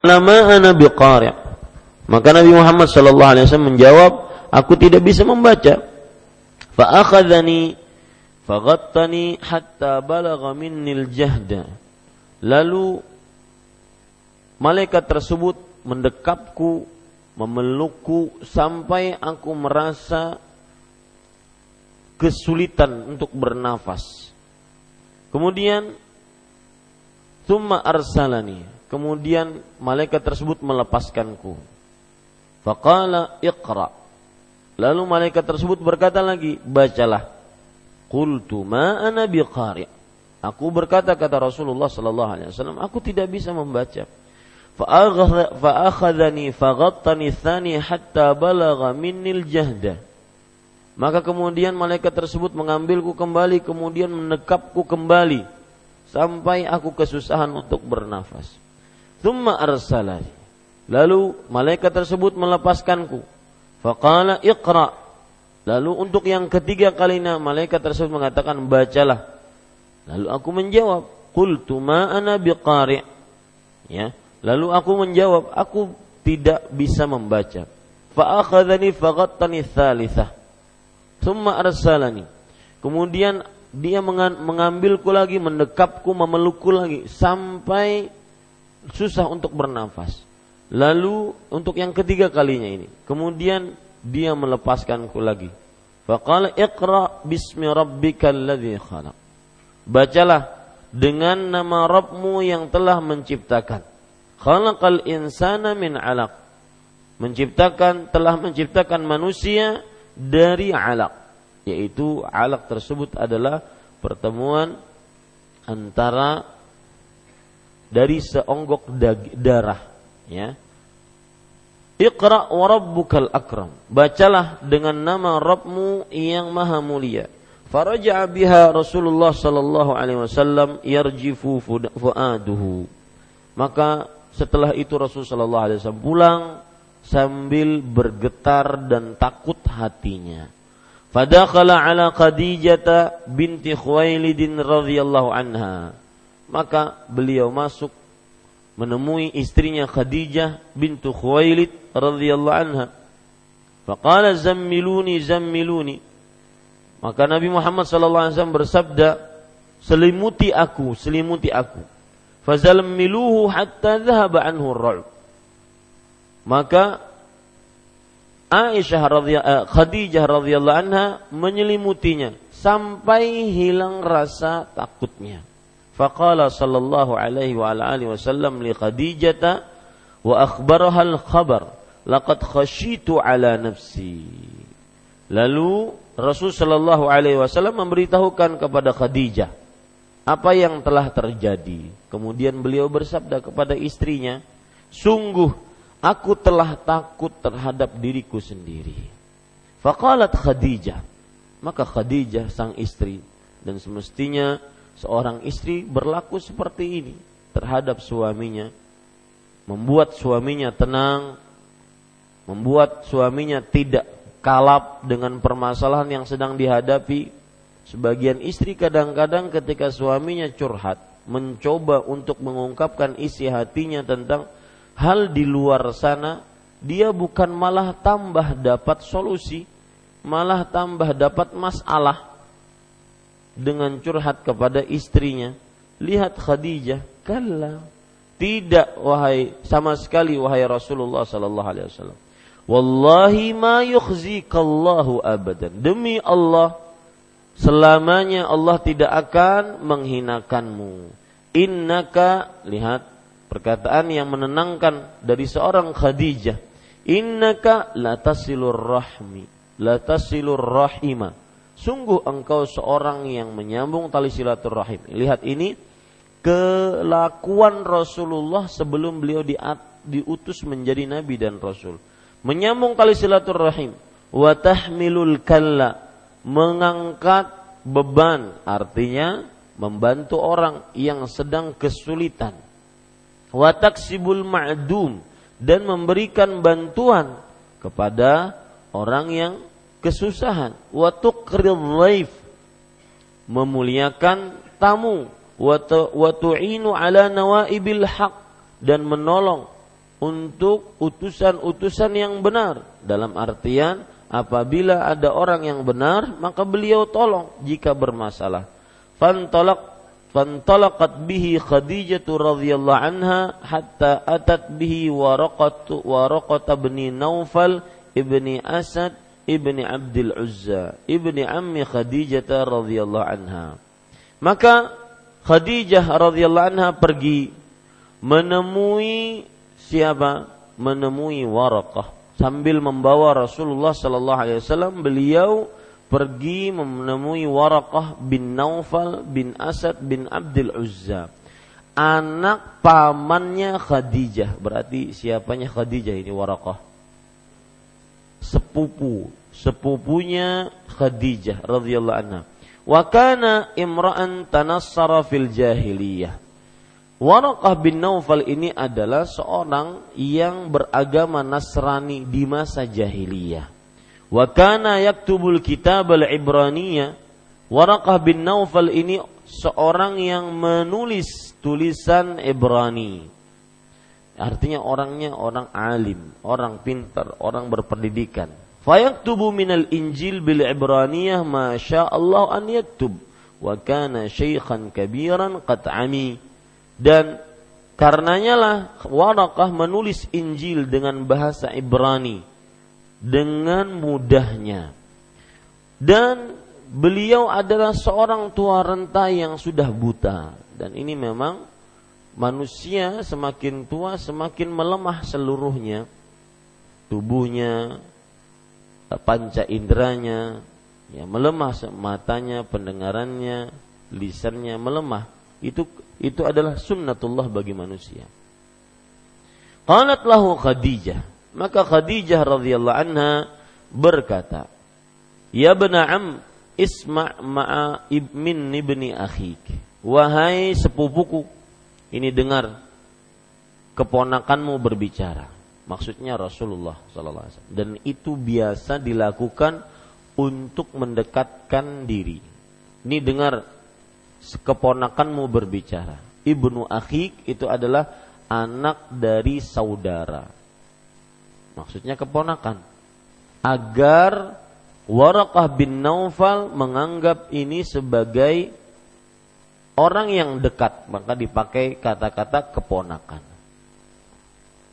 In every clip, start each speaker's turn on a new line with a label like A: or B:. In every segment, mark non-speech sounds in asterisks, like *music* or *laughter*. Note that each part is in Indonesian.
A: Lama ana biqari'. Maka Nabi Muhammad sallallahu alaihi wasallam menjawab, aku tidak bisa membaca. Fa akhadhani faghattani hatta balagha minnil jahda. Lalu malaikat tersebut mendekapku, memelukku sampai aku merasa kesulitan untuk bernafas. Kemudian Thumma arsalani. Kemudian malaikat tersebut melepaskanku. Faqala iqra. Lalu malaikat tersebut berkata lagi, bacalah. Qultu ma ana biqari. Aku berkata kata Rasulullah sallallahu alaihi wasallam, aku tidak bisa membaca. Fa'akhadhani faghattani thani hatta balagha minnil jahda. Maka kemudian malaikat tersebut mengambilku kembali, kemudian menekapku kembali sampai aku kesusahan untuk bernafas. Thumma arsalani. Lalu malaikat tersebut melepaskanku. Faqala iqra. Lalu untuk yang ketiga kalinya malaikat tersebut mengatakan bacalah. Lalu aku menjawab, qultu ma ana biqari'. Ya. Lalu aku menjawab, aku tidak bisa membaca. Fa akhadhani faghattani. Thumma arsalani. Kemudian dia mengambilku lagi, mendekapku, memelukku lagi sampai susah untuk bernafas. Lalu untuk yang ketiga kalinya ini, kemudian dia melepaskanku lagi. Faqala iqra bismi rabbikal ladzi khalaq. Bacalah dengan nama Rabbmu yang telah menciptakan. Khalaqal insana min 'alaq. Menciptakan telah menciptakan manusia dari alaq yaitu alak tersebut adalah pertemuan antara dari seonggok darah ya Iqra wa rabbukal akram. Bacalah dengan nama Rabbmu yang maha mulia. Faraja'a biha Rasulullah sallallahu alaihi wasallam yarjifu fuaduhu. Maka setelah itu Rasul sallallahu alaihi wasallam pulang sambil bergetar dan takut hatinya. Fadakhala ala Khadijah binti Khuwailid radhiyallahu anha. Maka beliau masuk menemui istrinya Khadijah bintu Khuwailid radhiyallahu anha. Faqala zammiluni zammiluni. Maka Nabi Muhammad sallallahu alaihi wasallam bersabda, "Selimuti aku, selimuti aku." Fazalmiluhu hatta dhahaba anhu ar Maka Aisyah radhiyallahu eh, Khadijah radhiyallahu anha menyelimutinya sampai hilang rasa takutnya. Faqala sallallahu alaihi wa ala alihi wasallam li Khadijah wa akhbaraha al-khabar laqad khashitu ala nafsi. Lalu Rasul sallallahu alaihi wasallam memberitahukan kepada Khadijah apa yang telah terjadi. Kemudian beliau bersabda kepada istrinya, "Sungguh aku telah takut terhadap diriku sendiri. Faqalat Khadijah. Maka Khadijah sang istri dan semestinya seorang istri berlaku seperti ini terhadap suaminya, membuat suaminya tenang, membuat suaminya tidak kalap dengan permasalahan yang sedang dihadapi. Sebagian istri kadang-kadang ketika suaminya curhat, mencoba untuk mengungkapkan isi hatinya tentang hal di luar sana dia bukan malah tambah dapat solusi, malah tambah dapat masalah dengan curhat kepada istrinya. Lihat Khadijah, kalla. Tidak wahai sama sekali wahai Rasulullah sallallahu alaihi wasallam. Wallahi ma yukhzikallahu abadan. Demi Allah selamanya Allah tidak akan menghinakanmu. Innaka lihat perkataan yang menenangkan dari seorang Khadijah innaka latasilur rahmi latasilur rahima sungguh engkau seorang yang menyambung tali silaturahim. Lihat ini kelakuan Rasulullah sebelum beliau diutus menjadi nabi dan rasul. Menyambung tali silaturahim. Wa tahmilul kalla mengangkat beban artinya membantu orang yang sedang kesulitan. Wataksibul ma'dum dan memberikan bantuan kepada orang yang kesusahan. Wa tuqrid memuliakan tamu. Wa tu'inu ala nawaibil haq. Dan menolong untuk utusan-utusan yang benar. Dalam artian apabila ada orang yang benar maka beliau tolong jika bermasalah. Fantalaq fantalaqat bihi khadijah radhiyallahu anha hatta atat bihi waraqatu waraqata bin naufal ibni asad ibni abdul uzza ibni ammi khadijah radhiyallahu anha. Maka Khadijah radhiyallahu anha pergi menemui siapa? Menemui Waraqah sambil membawa Rasulullah sallallahu alaihi wasallam. Beliau pergi menemui Waraqah bin Naufal bin Asad bin Abdul Uzza. Anak pamannya Khadijah. Berarti siapanya Khadijah ini Waraqah? Sepupu sepupunya Khadijah radhiyallahu anha wa kana imra'an tanassara fil jahiliyah Waraqah bin Naufal ini adalah seorang yang beragama Nasrani di masa jahiliyah. Wa kana yaktubul kitab al-Ibraniyah. Waraqah bin Naufal ini seorang yang menulis tulisan Ibrani. Artinya orangnya orang alim, orang pintar, orang berpendidikan. Fayaktubu minal Injil bil Ibraniyah ma Allah an yaktub. Wa kana syaikhan kabiran qad ami dan karenanya lah Warakah menulis Injil dengan bahasa Ibrani dengan mudahnya. Dan beliau adalah seorang tua renta yang sudah buta dan ini memang manusia semakin tua semakin melemah seluruhnya tubuhnya panca inderanya ya melemah matanya pendengarannya lisannya melemah itu itu adalah sunnatullah bagi manusia. Qalat lahu Khadijah. Maka Khadijah radhiyallahu anha berkata, "Ya bena am, isma' ma'a ibn ibni akhik." Wahai sepupuku, ini dengar keponakanmu berbicara. Maksudnya Rasulullah sallallahu alaihi wasallam. Dan itu biasa dilakukan untuk mendekatkan diri. Ini dengar keponakanmu berbicara. Ibnu akhik itu adalah anak dari saudara. Maksudnya keponakan. Agar Warakah bin Naufal menganggap ini sebagai orang yang dekat, maka dipakai kata-kata keponakan.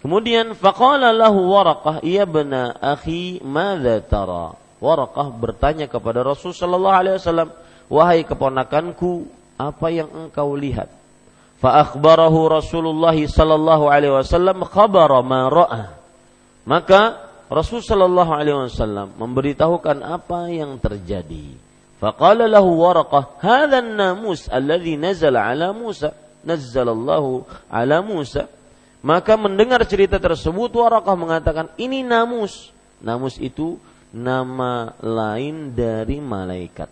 A: Kemudian faqala lahu Warakah, "Ya bena akhi, madza tara?" Warakah bertanya kepada Rasul sallallahu alaihi wasallam, "Wahai keponakanku, apa yang engkau lihat. Fa akhbarahu Rasulullah sallallahu alaihi wasallam khabara ma ra'a. Maka Rasul sallallahu alaihi wasallam memberitahukan apa yang terjadi. Faqala lahu Waraqah, "Hadha an-namus alladhi nazala ala Musa." Nazzalallahu ala Musa. Maka mendengar cerita tersebut Waraqah mengatakan, "Ini namus." Namus itu nama lain dari malaikat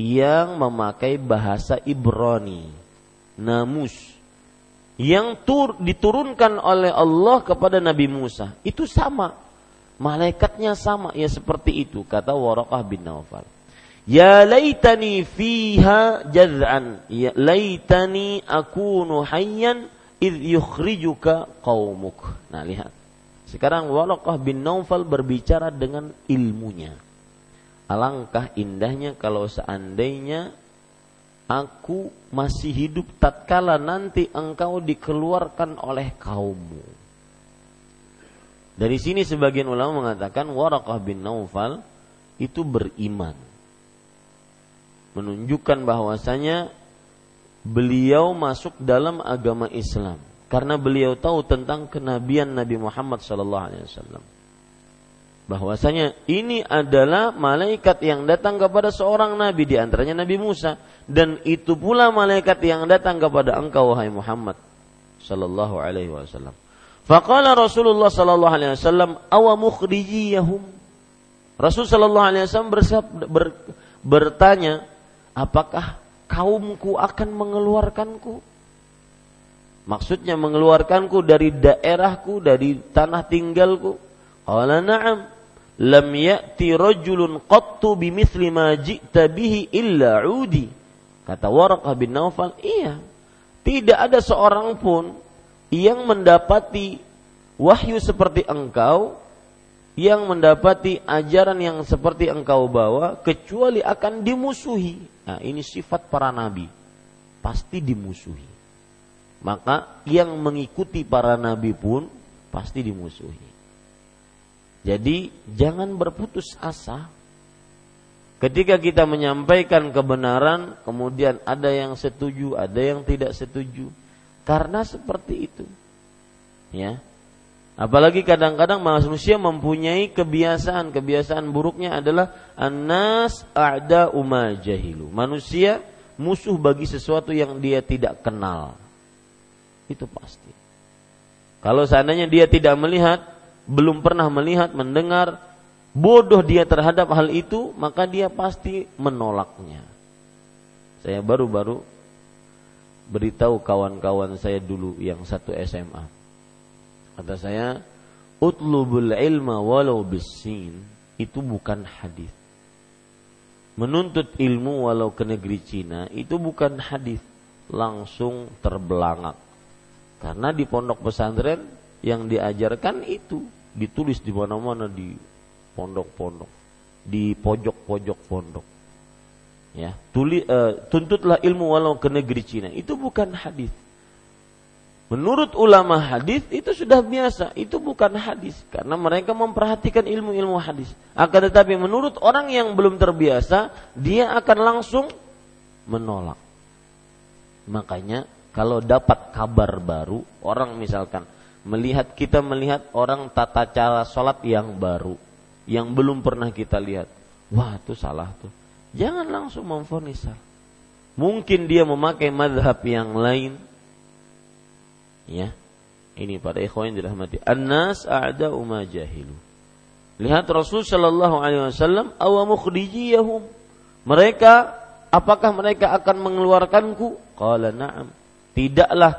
A: yang memakai bahasa Ibrani, namus, yang tur, diturunkan oleh Allah kepada Nabi Musa. Itu sama, malaikatnya sama, ya seperti itu kata Waraqah bin Naufal. Ya laitani fiha jaz'an, ya laitani akunu hayyan id yukhrijuka qaumuk. Nah lihat. Sekarang Waraqah bin Naufal berbicara dengan ilmunya Alangkah indahnya kalau seandainya aku masih hidup tatkala nanti engkau dikeluarkan oleh kaummu. Dari sini sebagian ulama mengatakan Waraqah bin Naufal itu beriman. Menunjukkan bahwasanya beliau masuk dalam agama Islam karena beliau tahu tentang kenabian Nabi Muhammad sallallahu alaihi wasallam bahwasanya ini adalah malaikat yang datang kepada seorang nabi di antaranya Nabi Musa dan itu pula malaikat yang datang kepada engkau wahai Muhammad sallallahu alaihi wasallam. Faqala Rasulullah sallallahu alaihi wasallam awa mukhrijiyahum. Rasul sallallahu alaihi wasallam ber, bertanya, apakah kaumku akan mengeluarkanku? Maksudnya mengeluarkanku dari daerahku, dari tanah tinggalku. Qala na'am lam ya'ti rajulun qattu bimithli ma ji'ta bihi illa udi. Kata Waraqah bin Naufal, iya. Tidak ada seorang pun yang mendapati wahyu seperti engkau yang mendapati ajaran yang seperti engkau bawa kecuali akan dimusuhi. Nah, ini sifat para nabi. Pasti dimusuhi. Maka yang mengikuti para nabi pun pasti dimusuhi. Jadi jangan berputus asa. Ketika kita menyampaikan kebenaran, kemudian ada yang setuju, ada yang tidak setuju. Karena seperti itu. Ya. Apalagi kadang-kadang manusia mempunyai kebiasaan, kebiasaan buruknya adalah anas ada uma jahilu. Manusia musuh bagi sesuatu yang dia tidak kenal. Itu pasti. Kalau seandainya dia tidak melihat, belum pernah melihat, mendengar, bodoh dia terhadap hal itu, maka dia pasti menolaknya. Saya baru-baru beritahu kawan-kawan saya dulu yang satu SMA. Kata saya, utlubul ilma walau bisin itu bukan hadis. Menuntut ilmu walau ke negeri Cina itu bukan hadis, langsung terbelangak. Karena di pondok pesantren yang diajarkan itu ditulis di mana-mana di pondok-pondok, di pojok-pojok pondok. Ya, tuli, uh, tuntutlah ilmu walau ke negeri Cina. Itu bukan hadis. Menurut ulama hadis itu sudah biasa, itu bukan hadis karena mereka memperhatikan ilmu-ilmu hadis. Akan tetapi menurut orang yang belum terbiasa, dia akan langsung menolak. Makanya kalau dapat kabar baru, orang misalkan melihat kita melihat orang tata cara sholat yang baru yang belum pernah kita lihat wah itu salah tuh jangan langsung memfonis mungkin dia memakai madhab yang lain ya. Ini pada ikhwan yang dirahmati. Annas a'da umma jahilu. Lihat Rasul Shallallahu Alaihi Wasallam awamukhdijiyahum mereka apakah mereka akan mengeluarkanku? Qala na'am. Tidaklah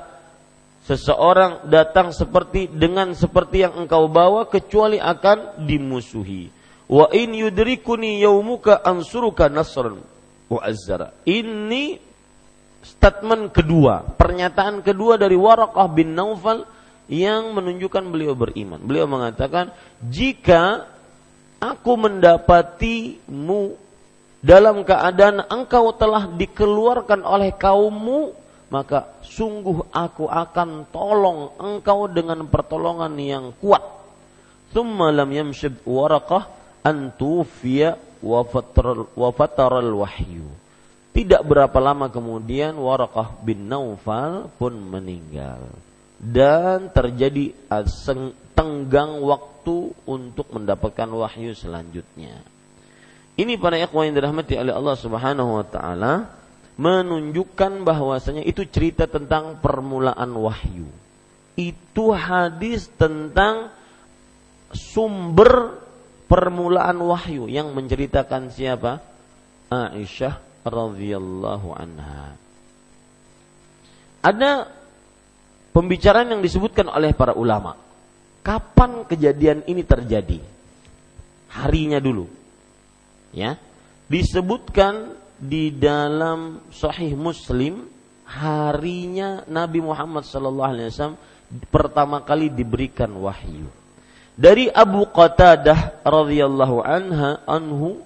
A: seseorang datang seperti dengan seperti yang engkau bawa kecuali akan dimusuhi. Wa in yudrikuni yaumuka ansuruka nasran mu'azzara. Ini statement kedua, pernyataan kedua dari Waraqah bin Naufal yang menunjukkan beliau beriman. Beliau mengatakan, "Jika aku mendapatimu dalam keadaan engkau telah dikeluarkan oleh kaummu maka sungguh aku akan tolong engkau dengan pertolongan yang kuat. Thumma lam yamshib waraqah antufiya wa fataral wahyu. Tidak berapa lama kemudian Warakah bin Naufal pun meninggal dan terjadi tenggang waktu untuk mendapatkan wahyu selanjutnya. Ini para ikhwan yang dirahmati oleh Allah Subhanahu wa taala menunjukkan bahwasanya itu cerita tentang permulaan wahyu. Itu hadis tentang sumber permulaan wahyu yang menceritakan siapa? Aisyah radhiyallahu anha. Ada pembicaraan yang disebutkan oleh para ulama. Kapan kejadian ini terjadi? Harinya dulu. Ya. Disebutkan di dalam Sahih Muslim harinya Nabi Muhammad sallallahu alaihi wasallam pertama kali diberikan wahyu. Dari Abu Qatadah radhiyallahu anha anhu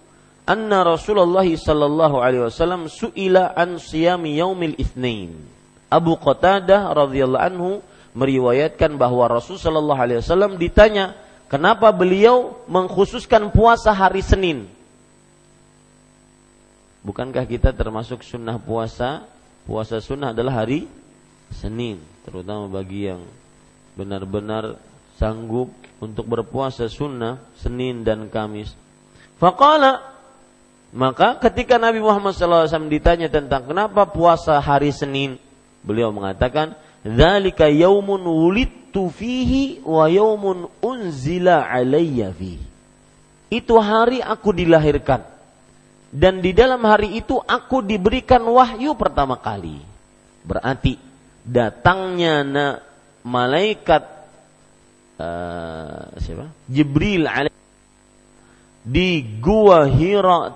A: anna Rasulullah sallallahu alaihi wasallam suila an siyami yaumil itsnain. Abu Qatadah radhiyallahu anhu meriwayatkan bahwa Rasul sallallahu alaihi wasallam ditanya, kenapa beliau mengkhususkan puasa hari Senin? Bukankah kita termasuk sunnah puasa? Puasa sunnah adalah hari Senin, terutama bagi yang benar-benar sanggup untuk berpuasa sunnah Senin dan Kamis. Faqala maka ketika Nabi Muhammad SAW ditanya tentang kenapa puasa hari Senin, beliau mengatakan, "Dzalika yaumun wulidtu fihi wa yaumun unzila alayya fihi." Itu hari aku dilahirkan dan di dalam hari itu aku diberikan wahyu pertama kali. Berarti datangnya na malaikat uh, siapa? Jibril di gua Hira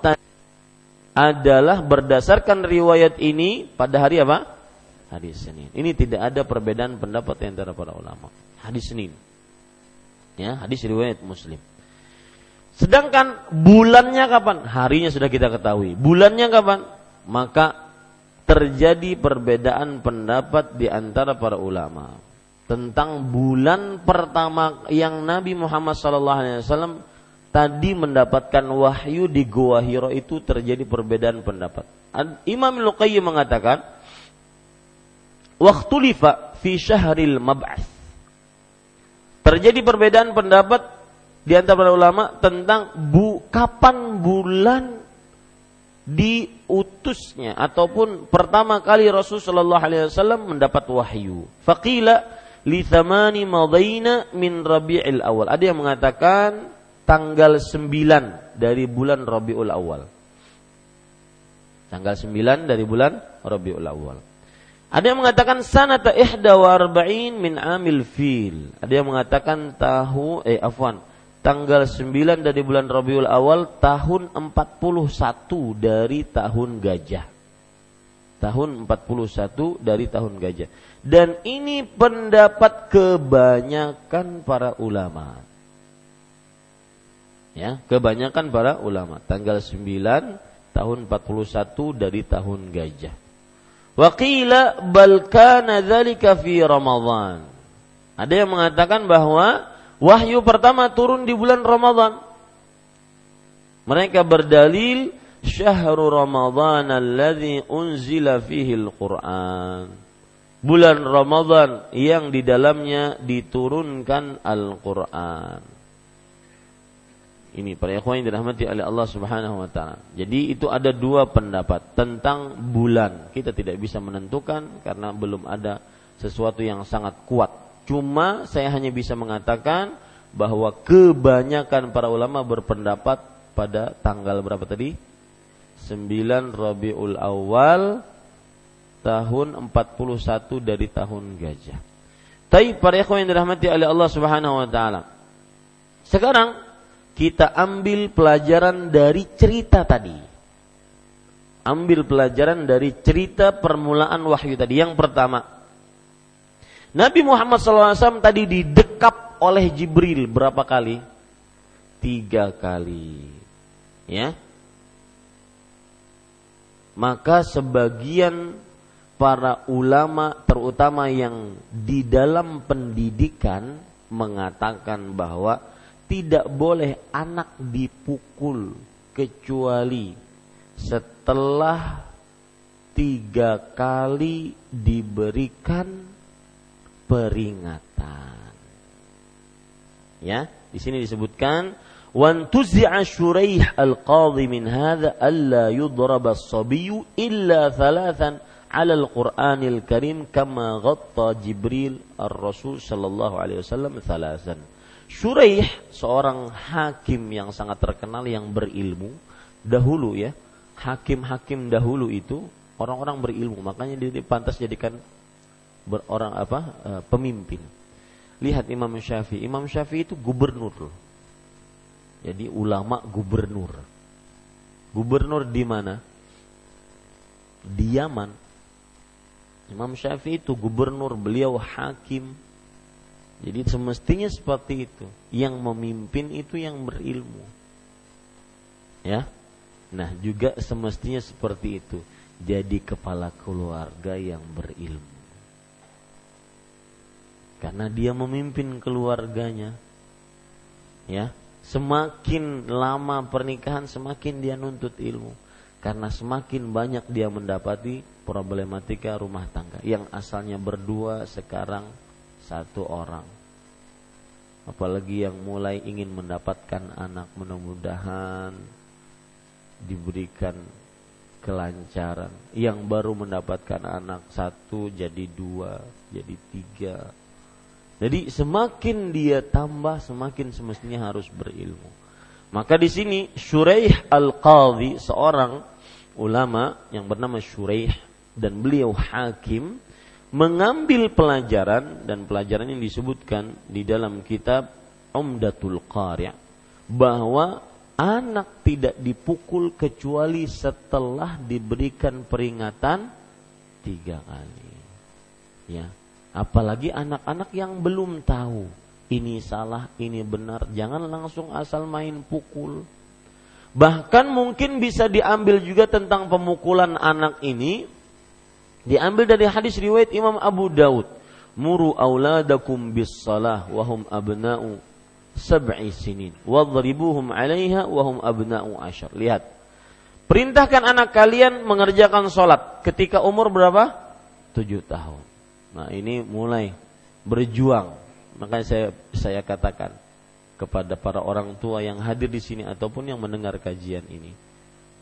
A: adalah berdasarkan riwayat ini pada hari apa? Hari Senin. Ini tidak ada perbedaan pendapat antara para ulama. Hari Senin. Ya, hadis riwayat Muslim. Sedangkan bulannya kapan? Harinya sudah kita ketahui. Bulannya kapan? Maka terjadi perbedaan pendapat di antara para ulama tentang bulan pertama yang Nabi Muhammad SAW tadi mendapatkan wahyu di Gua Hiro itu terjadi perbedaan pendapat. Imam Luqayyim mengatakan, waktu lifa fi syahril mab'ath. Terjadi perbedaan pendapat di antara ulama tentang bu, kapan bulan diutusnya ataupun pertama kali Rasulullah Shallallahu Alaihi Wasallam mendapat wahyu. Fakila li thamani madaina min Rabiul Awal. Ada yang mengatakan tanggal 9 dari bulan Rabiul Awal. Tanggal 9 dari bulan Rabiul Awal. Ada yang mengatakan sanata ihda wa arba'in min amil fil. Ada yang mengatakan tahu eh afwan tanggal 9 dari bulan Rabiul Awal tahun 41 dari tahun gajah. Tahun 41 dari tahun gajah. Dan ini pendapat kebanyakan para ulama. Ya, kebanyakan para ulama. Tanggal 9 tahun 41 dari tahun gajah. Waqila bal kana dzalika fi Ramadan. Ada yang mengatakan bahwa Wahyu pertama turun di bulan Ramadan. Mereka berdalil syahrul Ramadan alladzi unzila fihi al-Qur'an. Bulan Ramadan yang di dalamnya diturunkan Al-Qur'an. Ini para ikhwan yang dirahmati oleh Allah Subhanahu wa taala. Jadi itu ada dua pendapat tentang bulan. Kita tidak bisa menentukan karena belum ada sesuatu yang sangat kuat Cuma saya hanya bisa mengatakan bahwa kebanyakan para ulama berpendapat pada tanggal berapa tadi? 9 Rabiul Awal tahun 41 dari tahun gajah. Tapi para ikhwan yang dirahmati oleh Allah Subhanahu wa taala. Sekarang kita ambil pelajaran dari cerita tadi. Ambil pelajaran dari cerita permulaan wahyu tadi. Yang pertama, Nabi Muhammad SAW tadi didekap oleh Jibril berapa kali? Tiga kali. Ya. Maka sebagian para ulama terutama yang di dalam pendidikan mengatakan bahwa tidak boleh anak dipukul kecuali setelah tiga kali diberikan peringatan. Ya, di sini disebutkan wan tuzi'a syuraih al-qadhi min hadha alla yudrab as-sabiyyu illa thalathan ala al-Qur'anil Karim kama ghatta Jibril ar-Rasul sallallahu alaihi wasallam thalathan. Syuraih seorang hakim yang sangat terkenal yang berilmu dahulu ya. Hakim-hakim dahulu itu orang-orang berilmu, makanya dia pantas jadikan berorang apa e, pemimpin. Lihat Imam Syafi'i. Imam Syafi'i itu gubernur. Jadi ulama gubernur. Gubernur di mana? Di Yaman. Imam Syafi'i itu gubernur, beliau hakim. Jadi semestinya seperti itu. Yang memimpin itu yang berilmu. Ya. Nah, juga semestinya seperti itu. Jadi kepala keluarga yang berilmu karena dia memimpin keluarganya. Ya, semakin lama pernikahan semakin dia nuntut ilmu karena semakin banyak dia mendapati problematika rumah tangga yang asalnya berdua sekarang satu orang. Apalagi yang mulai ingin mendapatkan anak mudah-mudahan diberikan kelancaran. Yang baru mendapatkan anak satu jadi dua, jadi tiga, jadi semakin dia tambah semakin semestinya harus berilmu. Maka di sini Syuraih Al-Qadhi seorang ulama yang bernama Syuraih dan beliau hakim mengambil pelajaran dan pelajaran yang disebutkan di dalam kitab Umdatul Qari' bahwa anak tidak dipukul kecuali setelah diberikan peringatan tiga kali. Ya, apalagi anak-anak yang belum tahu ini salah, ini benar. Jangan langsung asal main pukul. Bahkan mungkin bisa diambil juga tentang pemukulan anak ini. Diambil dari hadis riwayat Imam Abu Daud. Muru auladakum bis salah wahum abna'u sab'i sinin. Wadribuhum alaiha wahum abna'u ashar. Lihat. Perintahkan anak kalian mengerjakan sholat ketika umur berapa? Tujuh tahun. Nah ini mulai berjuang Makanya saya saya katakan kepada para orang tua yang hadir di sini ataupun yang mendengar kajian ini,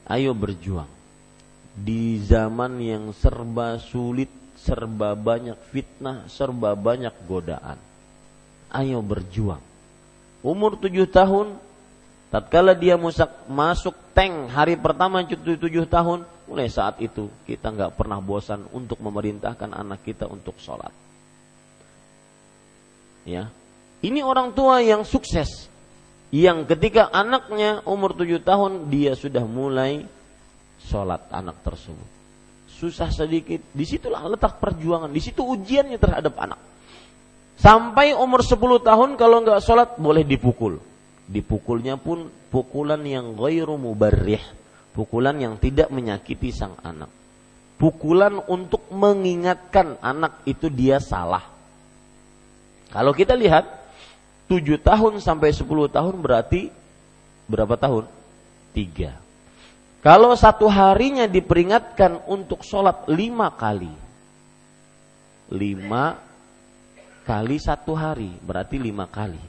A: ayo berjuang. Di zaman yang serba sulit, serba banyak fitnah, serba banyak godaan. Ayo berjuang. Umur tujuh tahun, tatkala dia musak, masuk tank hari pertama tujuh tahun, mulai saat itu kita nggak pernah bosan untuk memerintahkan anak kita untuk sholat Ya. Ini orang tua yang sukses. Yang ketika anaknya umur tujuh tahun dia sudah mulai sholat anak tersebut. Susah sedikit. Di situlah letak perjuangan. Di situ ujiannya terhadap anak. Sampai umur sepuluh tahun kalau nggak sholat boleh dipukul. Dipukulnya pun pukulan yang ghairu mubarrih. Pukulan yang tidak menyakiti sang anak. Pukulan untuk mengingatkan anak itu dia salah kalau kita lihat 7 tahun sampai 10 tahun berarti berapa tahun? 3. Kalau satu harinya diperingatkan untuk sholat lima kali. Lima kali satu hari berarti lima kali.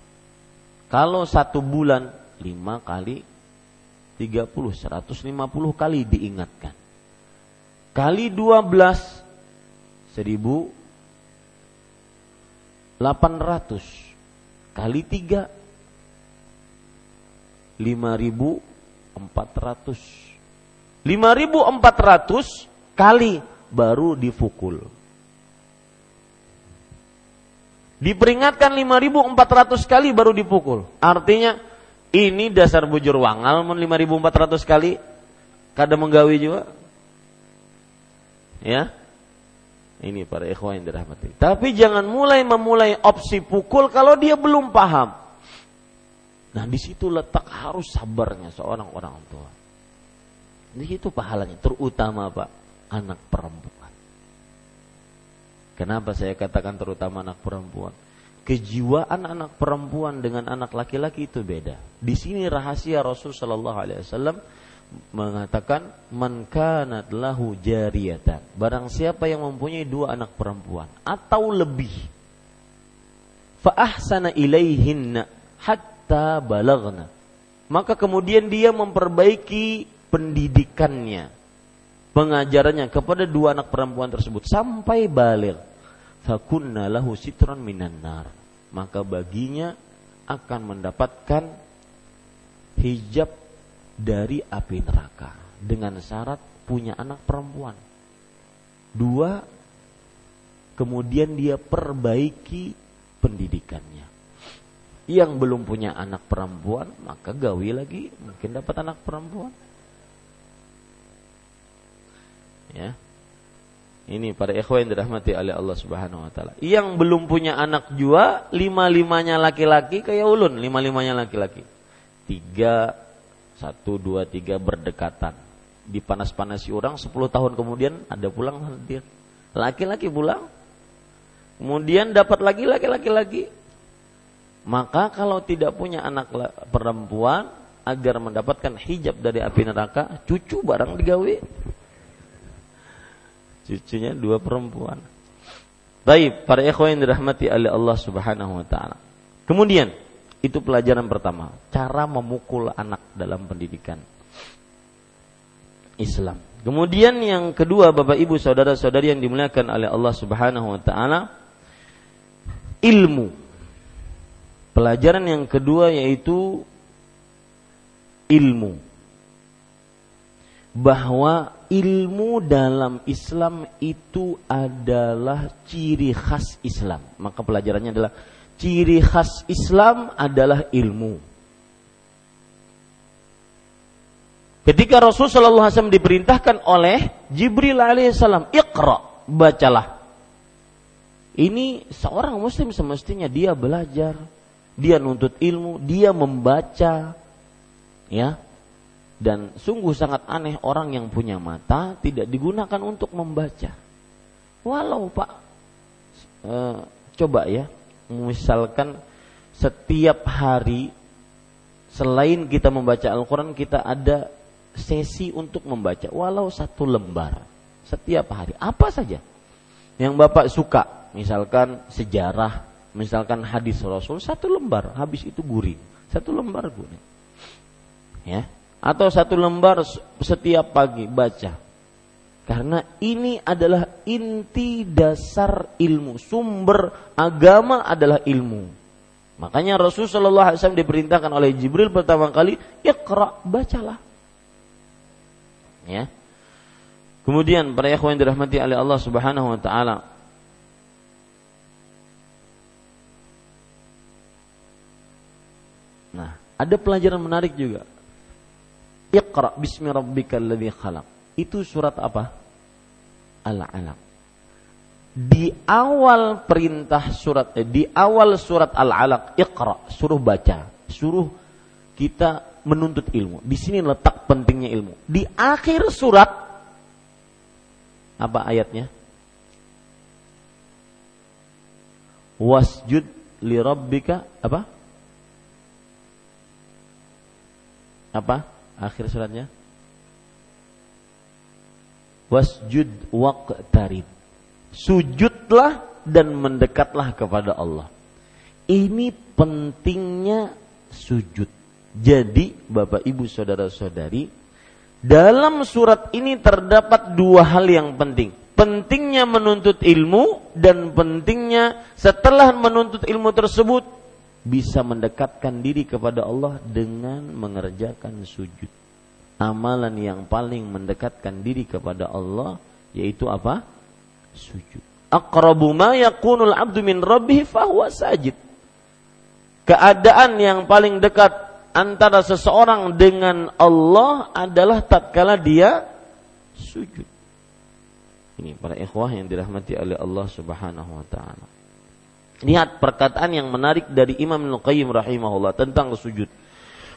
A: Kalau satu bulan lima kali 30, 150 kali diingatkan. Kali 12 1000 800 kali 3 5400 5400 kali baru dipukul Diperingatkan 5400 kali baru dipukul Artinya ini dasar bujur wangal 5400 kali kada menggawi juga ya ini para ikhwan yang dirahmati. Tapi jangan mulai memulai opsi pukul kalau dia belum paham. Nah di situ letak harus sabarnya seorang orang tua. Di situ pahalanya, terutama pak anak perempuan. Kenapa saya katakan terutama anak perempuan? Kejiwaan anak perempuan dengan anak laki-laki itu beda. Di sini rahasia Rasul Shallallahu Alaihi Wasallam mengatakan man kanat lahu jariyatan barang siapa yang mempunyai dua anak perempuan atau lebih fa ahsana ilaihinna hatta balagna maka kemudian dia memperbaiki pendidikannya pengajarannya kepada dua anak perempuan tersebut sampai balik fakunna lahu sitran minan nar maka baginya akan mendapatkan hijab dari api neraka dengan syarat punya anak perempuan. Dua, kemudian dia perbaiki pendidikannya. Yang belum punya anak perempuan, maka gawi lagi, mungkin dapat anak perempuan. Ya. Ini para ikhwan yang dirahmati oleh Allah Subhanahu wa taala. Yang belum punya anak jua, lima-limanya laki-laki kayak ulun, lima-limanya laki-laki. Tiga satu, dua, tiga berdekatan. Dipanas-panasi orang, sepuluh tahun kemudian ada pulang hadir. Laki-laki pulang. Kemudian dapat lagi laki-laki lagi. Maka kalau tidak punya anak perempuan agar mendapatkan hijab dari api neraka, cucu barang digawe. Cucunya dua perempuan. Baik, para ikhwan yang dirahmati oleh Allah Subhanahu wa taala. Kemudian itu pelajaran pertama, cara memukul anak dalam pendidikan Islam. Kemudian yang kedua, Bapak Ibu saudara-saudari yang dimuliakan oleh Allah Subhanahu wa taala, ilmu. Pelajaran yang kedua yaitu ilmu. Bahwa ilmu dalam Islam itu adalah ciri khas Islam. Maka pelajarannya adalah ciri khas Islam adalah ilmu. Ketika Rasul Shallallahu Alaihi Wasallam diperintahkan oleh Jibril alaihissalam, ikra, bacalah. Ini seorang Muslim semestinya dia belajar dia nuntut ilmu, dia membaca, ya. Dan sungguh sangat aneh orang yang punya mata tidak digunakan untuk membaca. Walau Pak, e, coba ya, misalkan setiap hari selain kita membaca Al-Quran kita ada sesi untuk membaca. Walau satu lembar setiap hari. Apa saja yang bapak suka. Misalkan sejarah misalkan hadis Rasul satu lembar. Habis itu guring. Satu lembar guring. Ya atau satu lembar setiap pagi baca. Karena ini adalah inti dasar ilmu. Sumber agama adalah ilmu. Makanya Rasulullah SAW diperintahkan oleh Jibril pertama kali iqra bacalah. Ya. Kemudian para ikhwan yang dirahmati oleh Allah Subhanahu wa taala Nah, ada pelajaran menarik juga. Iqra bismi rabbikal ladzi khalaq. Itu surat apa? Al-Alaq. Di awal perintah surat eh, di awal surat Al-Alaq, Iqra, suruh baca, suruh kita menuntut ilmu. Di sini letak pentingnya ilmu. Di akhir surat apa ayatnya? Wasjud li rabbika apa? Apa? Akhir suratnya? Wasjud waqtarib. Sujudlah dan mendekatlah kepada Allah. Ini pentingnya sujud. Jadi, Bapak Ibu Saudara-saudari, dalam surat ini terdapat dua hal yang penting. Pentingnya menuntut ilmu dan pentingnya setelah menuntut ilmu tersebut bisa mendekatkan diri kepada Allah dengan mengerjakan sujud. Amalan yang paling mendekatkan diri kepada Allah yaitu apa? Sujud. Aqrabu ma yakunul abdu min rabbih fahuwa sajid. Keadaan yang paling dekat antara seseorang dengan Allah adalah tatkala dia sujud. Ini para ikhwah yang dirahmati oleh Allah Subhanahu wa taala. Lihat perkataan yang menarik dari Imam Al-Qayyim rahimahullah tentang sujud.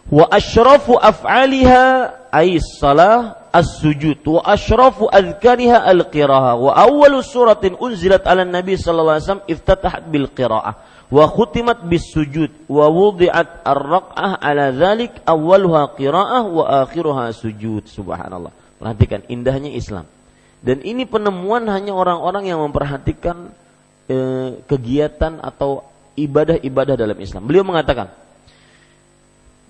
A: Wa asyrafu af'aliha ay salah as-sujud. Wa asyrafu adhkariha al-qiraah wa awwalu suratin unzilat ala nabi sallallahu alaihi wasallam iftatahat bil qiraah. Wa khutimat bis sujud. Wa wudi'at ar-raq'ah ala dhalik awwaluha qiraah wa akhiruha sujud. Subhanallah. Perhatikan indahnya Islam. Dan ini penemuan hanya orang-orang yang memperhatikan e, kegiatan atau ibadah-ibadah dalam Islam. Beliau mengatakan,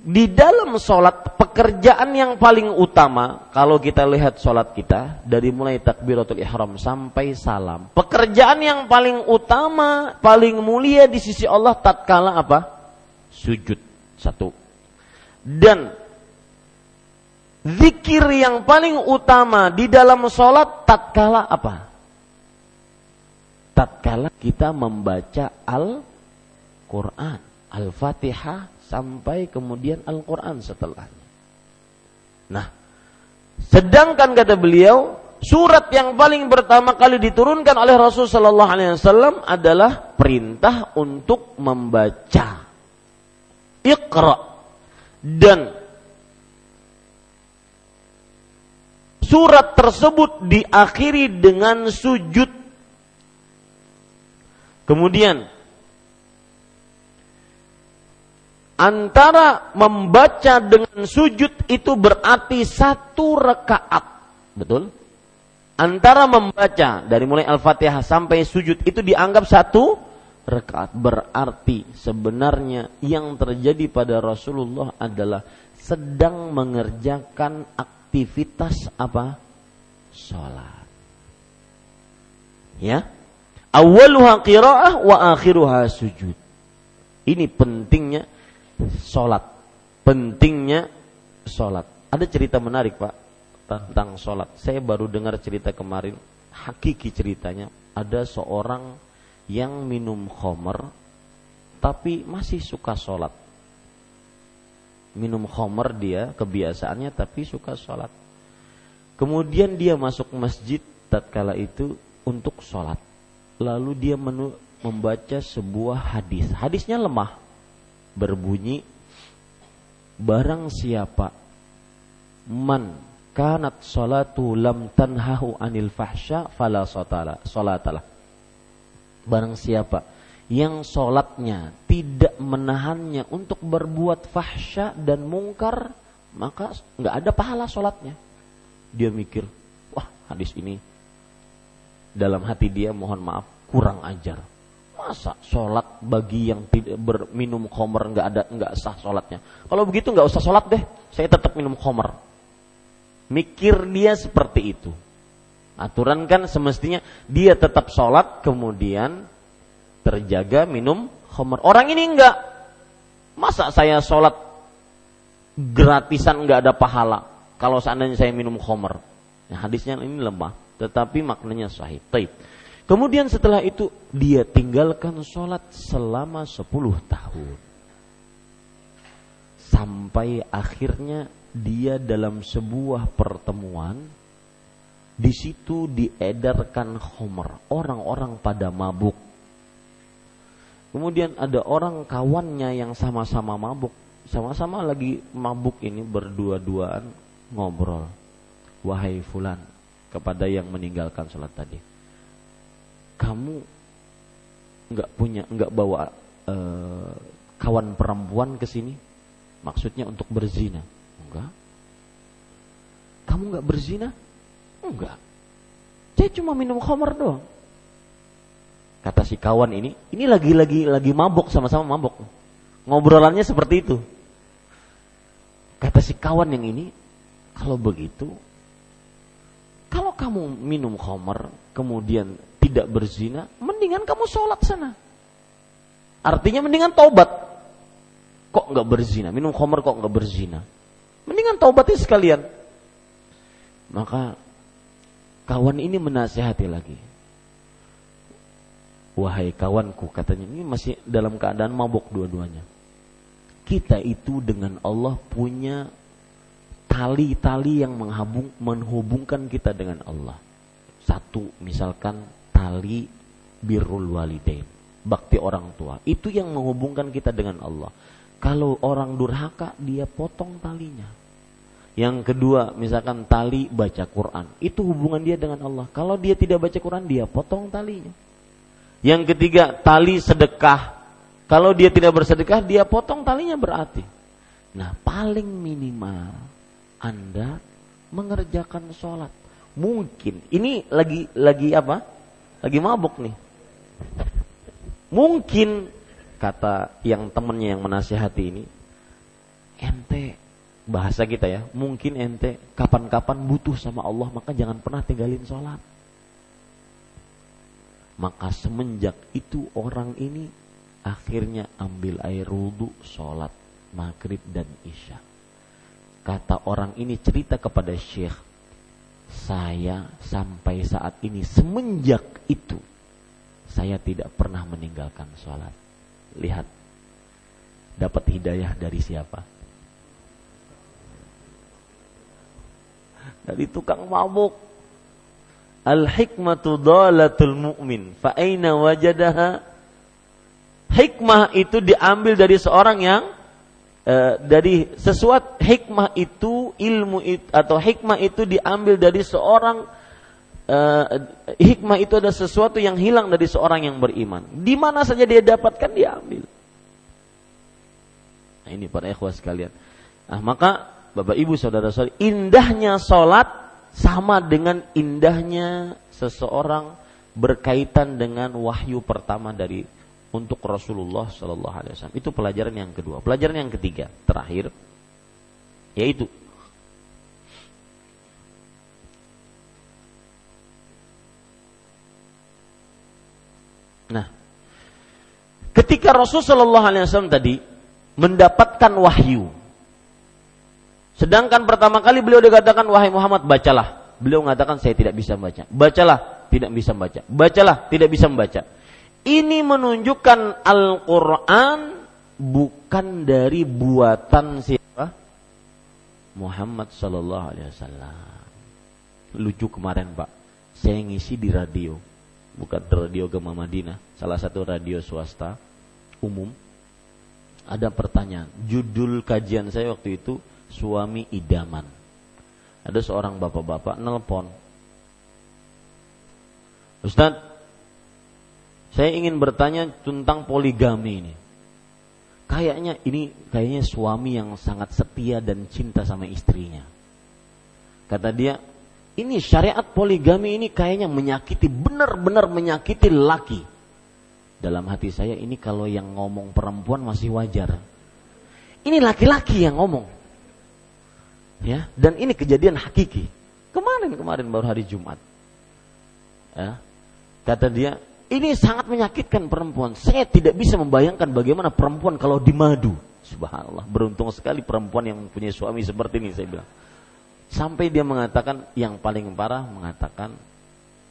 A: di dalam sholat pekerjaan yang paling utama kalau kita lihat sholat kita dari mulai takbiratul ihram sampai salam pekerjaan yang paling utama paling mulia di sisi Allah tatkala apa? Sujud satu. Dan zikir yang paling utama di dalam sholat tatkala apa tatkala kita membaca Al-Quran, Al-Fatihah sampai kemudian Al-Quran setelahnya. Nah, sedangkan kata beliau, surat yang paling pertama kali diturunkan oleh Rasul Shallallahu Alaihi Wasallam adalah perintah untuk membaca. Iqra dan surat tersebut diakhiri dengan sujud Kemudian antara membaca dengan sujud itu berarti satu rekaat. Betul? Antara membaca dari mulai Al-Fatihah sampai sujud itu dianggap satu rekaat. Berarti sebenarnya yang terjadi pada Rasulullah adalah sedang mengerjakan aktivitas apa? Sholat. Ya, Awaluha qiraah wa akhiruha sujud. Ini pentingnya sholat. Pentingnya sholat. Ada cerita menarik pak tentang sholat. Saya baru dengar cerita kemarin. Hakiki ceritanya. Ada seorang yang minum khomer tapi masih suka sholat. Minum khomer dia kebiasaannya tapi suka sholat. Kemudian dia masuk masjid tatkala itu untuk sholat lalu dia membaca sebuah hadis. Hadisnya lemah. berbunyi barang siapa man kanat salatu lam tanhahu anil fahsya fala salatalah barang siapa yang solatnya tidak menahannya untuk berbuat fahsya dan mungkar maka nggak ada pahala solatnya dia mikir wah hadis ini dalam hati dia mohon maaf kurang ajar. Masa sholat bagi yang tidak berminum khomer nggak ada nggak sah sholatnya? Kalau begitu nggak usah sholat deh saya tetap minum khomer mikir dia seperti itu. Aturan kan semestinya dia tetap sholat kemudian terjaga minum khomer orang ini enggak masa saya sholat gratisan nggak ada pahala kalau seandainya saya minum khomer nah, hadisnya ini lemah tetapi maknanya sahih Taib. Kemudian setelah itu dia tinggalkan sholat selama 10 tahun. Sampai akhirnya dia dalam sebuah pertemuan di situ diedarkan homer orang-orang pada mabuk. Kemudian ada orang kawannya yang sama-sama mabuk, sama-sama lagi mabuk ini berdua-duaan ngobrol. Wahai fulan, kepada yang meninggalkan sholat tadi. Kamu nggak punya nggak bawa uh, kawan perempuan ke sini? Maksudnya untuk berzina? Enggak. Kamu nggak berzina? Enggak. Saya cuma minum khamar doang. Kata si kawan ini ini lagi lagi lagi mabok sama-sama mabok. Ngobrolannya seperti itu. Kata si kawan yang ini kalau begitu kalau kamu minum khamar kemudian tidak berzina, mendingan kamu sholat sana. Artinya mendingan taubat. Kok nggak berzina? Minum khamar kok nggak berzina? Mendingan taubatnya sekalian. Maka kawan ini menasehati lagi. Wahai kawanku, katanya ini masih dalam keadaan mabuk dua-duanya. Kita itu dengan Allah punya tali-tali yang menghubungkan kita dengan Allah. Satu, misalkan tali birrul walidain, bakti orang tua. Itu yang menghubungkan kita dengan Allah. Kalau orang durhaka, dia potong talinya. Yang kedua, misalkan tali baca Quran, itu hubungan dia dengan Allah. Kalau dia tidak baca Quran, dia potong talinya. Yang ketiga, tali sedekah. Kalau dia tidak bersedekah, dia potong talinya berarti. Nah, paling minimal Anda mengerjakan sholat. Mungkin ini lagi lagi apa? lagi mabuk nih. Mungkin kata yang temennya yang menasihati ini, ente bahasa kita ya, mungkin ente kapan-kapan butuh sama Allah maka jangan pernah tinggalin sholat. Maka semenjak itu orang ini akhirnya ambil air wudhu sholat maghrib dan isya. Kata orang ini cerita kepada syekh, saya sampai saat ini semenjak itu saya tidak pernah meninggalkan sholat. Lihat, dapat hidayah dari siapa? Dari tukang mabuk. Al hikmatu dalatul mu'min. Fa aina wajadaha? Hikmah itu diambil dari seorang yang Eh, dari sesuatu hikmah itu ilmu itu, atau hikmah itu diambil dari seorang uh, hikmah itu ada sesuatu yang hilang dari seorang yang beriman. Di mana saja dia dapatkan dia ambil. Nah, ini para ikhwas sekalian. Nah, maka Bapak Ibu saudara-saudari, indahnya salat sama dengan indahnya seseorang berkaitan dengan wahyu pertama dari untuk Rasulullah Shallallahu Alaihi Wasallam. Itu pelajaran yang kedua. Pelajaran yang ketiga, terakhir, yaitu Nah, ketika Rasulullah Shallallahu Alaihi Wasallam tadi mendapatkan wahyu, sedangkan pertama kali beliau dikatakan wahai Muhammad bacalah, beliau mengatakan saya tidak bisa membaca, bacalah tidak bisa membaca, bacalah tidak bisa membaca. Ini menunjukkan Al-Quran bukan dari buatan siapa? Muhammad Sallallahu Alaihi Wasallam. Lucu kemarin Pak, saya ngisi di radio, bukan radio Gema Madinah, salah satu radio swasta umum. ada pertanyaan. Judul kajian saya waktu itu suami idaman. Ada seorang bapak-bapak nelpon. Ustadz, saya ingin bertanya tentang poligami ini. Kayaknya ini kayaknya suami yang sangat setia dan cinta sama istrinya. Kata dia, ini syariat poligami ini kayaknya menyakiti, benar-benar menyakiti laki. Dalam hati saya ini kalau yang ngomong perempuan masih wajar. Ini laki-laki yang ngomong. Ya, dan ini kejadian hakiki. Kemarin-kemarin baru hari Jumat. Ya. Kata dia, ini sangat menyakitkan perempuan. Saya tidak bisa membayangkan bagaimana perempuan kalau dimadu. Subhanallah, beruntung sekali perempuan yang punya suami seperti ini saya bilang. Sampai dia mengatakan yang paling parah mengatakan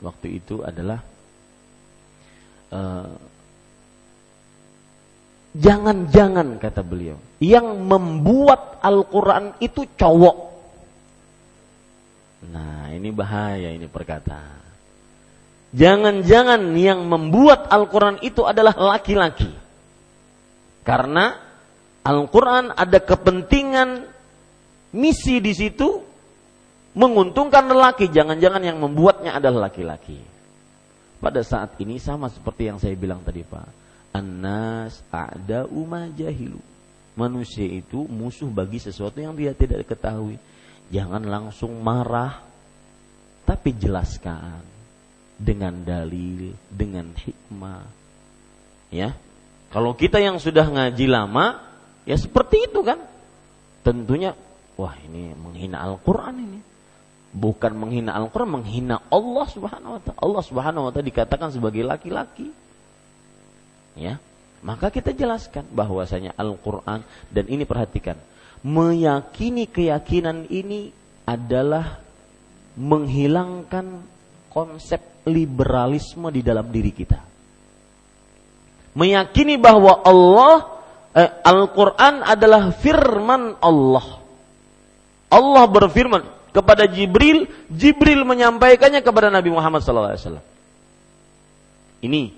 A: waktu itu adalah uh, Jangan-jangan kata beliau, yang membuat Al-Quran itu cowok. Nah ini bahaya ini perkataan. Jangan-jangan yang membuat Al-Quran itu adalah laki-laki. Karena Al-Quran ada kepentingan misi di situ menguntungkan lelaki. Jangan-jangan yang membuatnya adalah laki-laki. Pada saat ini sama seperti yang saya bilang tadi Pak Anas ada ma jahilu. Manusia itu musuh bagi sesuatu yang dia tidak ketahui. Jangan langsung marah, tapi jelaskan dengan dalil, dengan hikmah. Ya. Kalau kita yang sudah ngaji lama, ya seperti itu kan. Tentunya wah ini menghina Al-Qur'an ini. Bukan menghina Al-Qur'an, menghina Allah Subhanahu wa taala. Allah Subhanahu wa taala dikatakan sebagai laki-laki ya maka kita jelaskan bahwasanya Al-Quran dan ini perhatikan meyakini keyakinan ini adalah menghilangkan konsep liberalisme di dalam diri kita. Meyakini bahwa Allah eh, Al-Quran adalah firman Allah. Allah berfirman kepada Jibril Jibril menyampaikannya kepada Nabi Muhammad SAW ini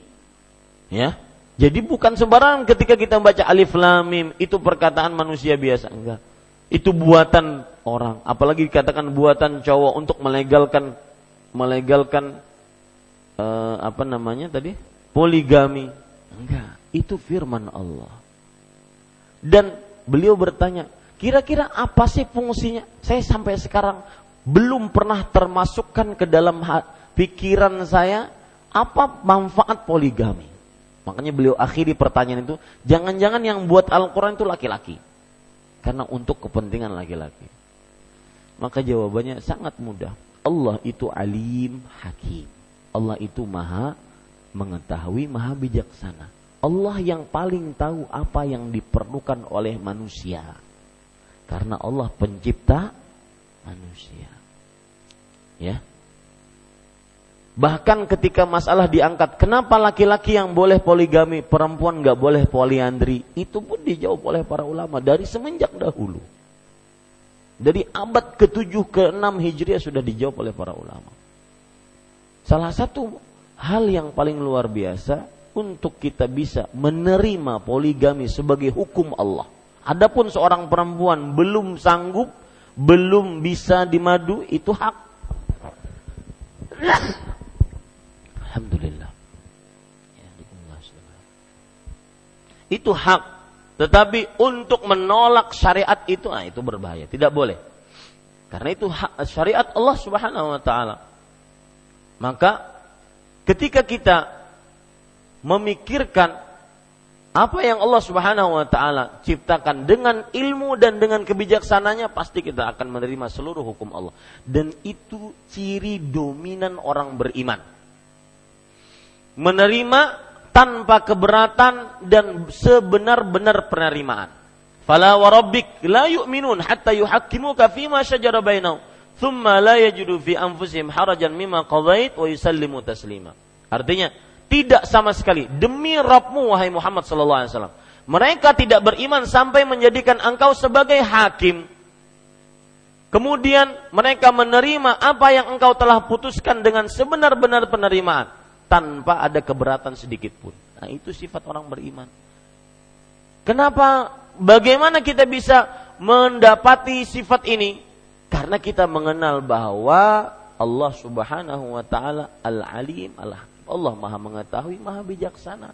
A: ya. Jadi bukan sembarangan ketika kita membaca alif lam mim itu perkataan manusia biasa enggak. Itu buatan orang, apalagi dikatakan buatan cowok untuk melegalkan melegalkan uh, apa namanya tadi? poligami. Enggak, itu firman Allah. Dan beliau bertanya, kira-kira apa sih fungsinya? Saya sampai sekarang belum pernah termasukkan ke dalam pikiran saya apa manfaat poligami. Makanya beliau akhiri pertanyaan itu, jangan-jangan yang buat Al-Quran itu laki-laki. Karena untuk kepentingan laki-laki. Maka jawabannya sangat mudah. Allah itu alim hakim. Allah itu maha mengetahui, maha bijaksana. Allah yang paling tahu apa yang diperlukan oleh manusia. Karena Allah pencipta manusia. Ya, Bahkan ketika masalah diangkat, kenapa laki-laki yang boleh poligami, perempuan nggak boleh poliandri? Itu pun dijawab oleh para ulama dari semenjak dahulu. Dari abad ke-7 ke-6 Hijriah sudah dijawab oleh para ulama. Salah satu hal yang paling luar biasa untuk kita bisa menerima poligami sebagai hukum Allah. Adapun seorang perempuan belum sanggup, belum bisa dimadu, itu hak Alhamdulillah. Ya, itu hak. Tetapi untuk menolak syariat itu, ah itu berbahaya. Tidak boleh. Karena itu hak syariat Allah Subhanahu wa taala. Maka ketika kita memikirkan apa yang Allah Subhanahu wa taala ciptakan dengan ilmu dan dengan kebijaksananya pasti kita akan menerima seluruh hukum Allah. Dan itu ciri dominan orang beriman menerima tanpa keberatan dan sebenar-benar penerimaan. Fala wa rabbik la yu'minun hatta yuhakkimuka fima syajara bainahum thumma la yajidu fi anfusihim harajan mimma qadait wa yusallimu taslima. Artinya, tidak sama sekali demi Rabbmu wahai Muhammad sallallahu alaihi wasallam. Mereka tidak beriman sampai menjadikan engkau sebagai hakim. Kemudian mereka menerima apa yang engkau telah putuskan dengan sebenar-benar penerimaan tanpa ada keberatan sedikit pun. Nah, itu sifat orang beriman. Kenapa? Bagaimana kita bisa mendapati sifat ini? Karena kita mengenal bahwa Allah Subhanahu wa taala Al-Alim, Allah Allah Maha mengetahui, Maha bijaksana.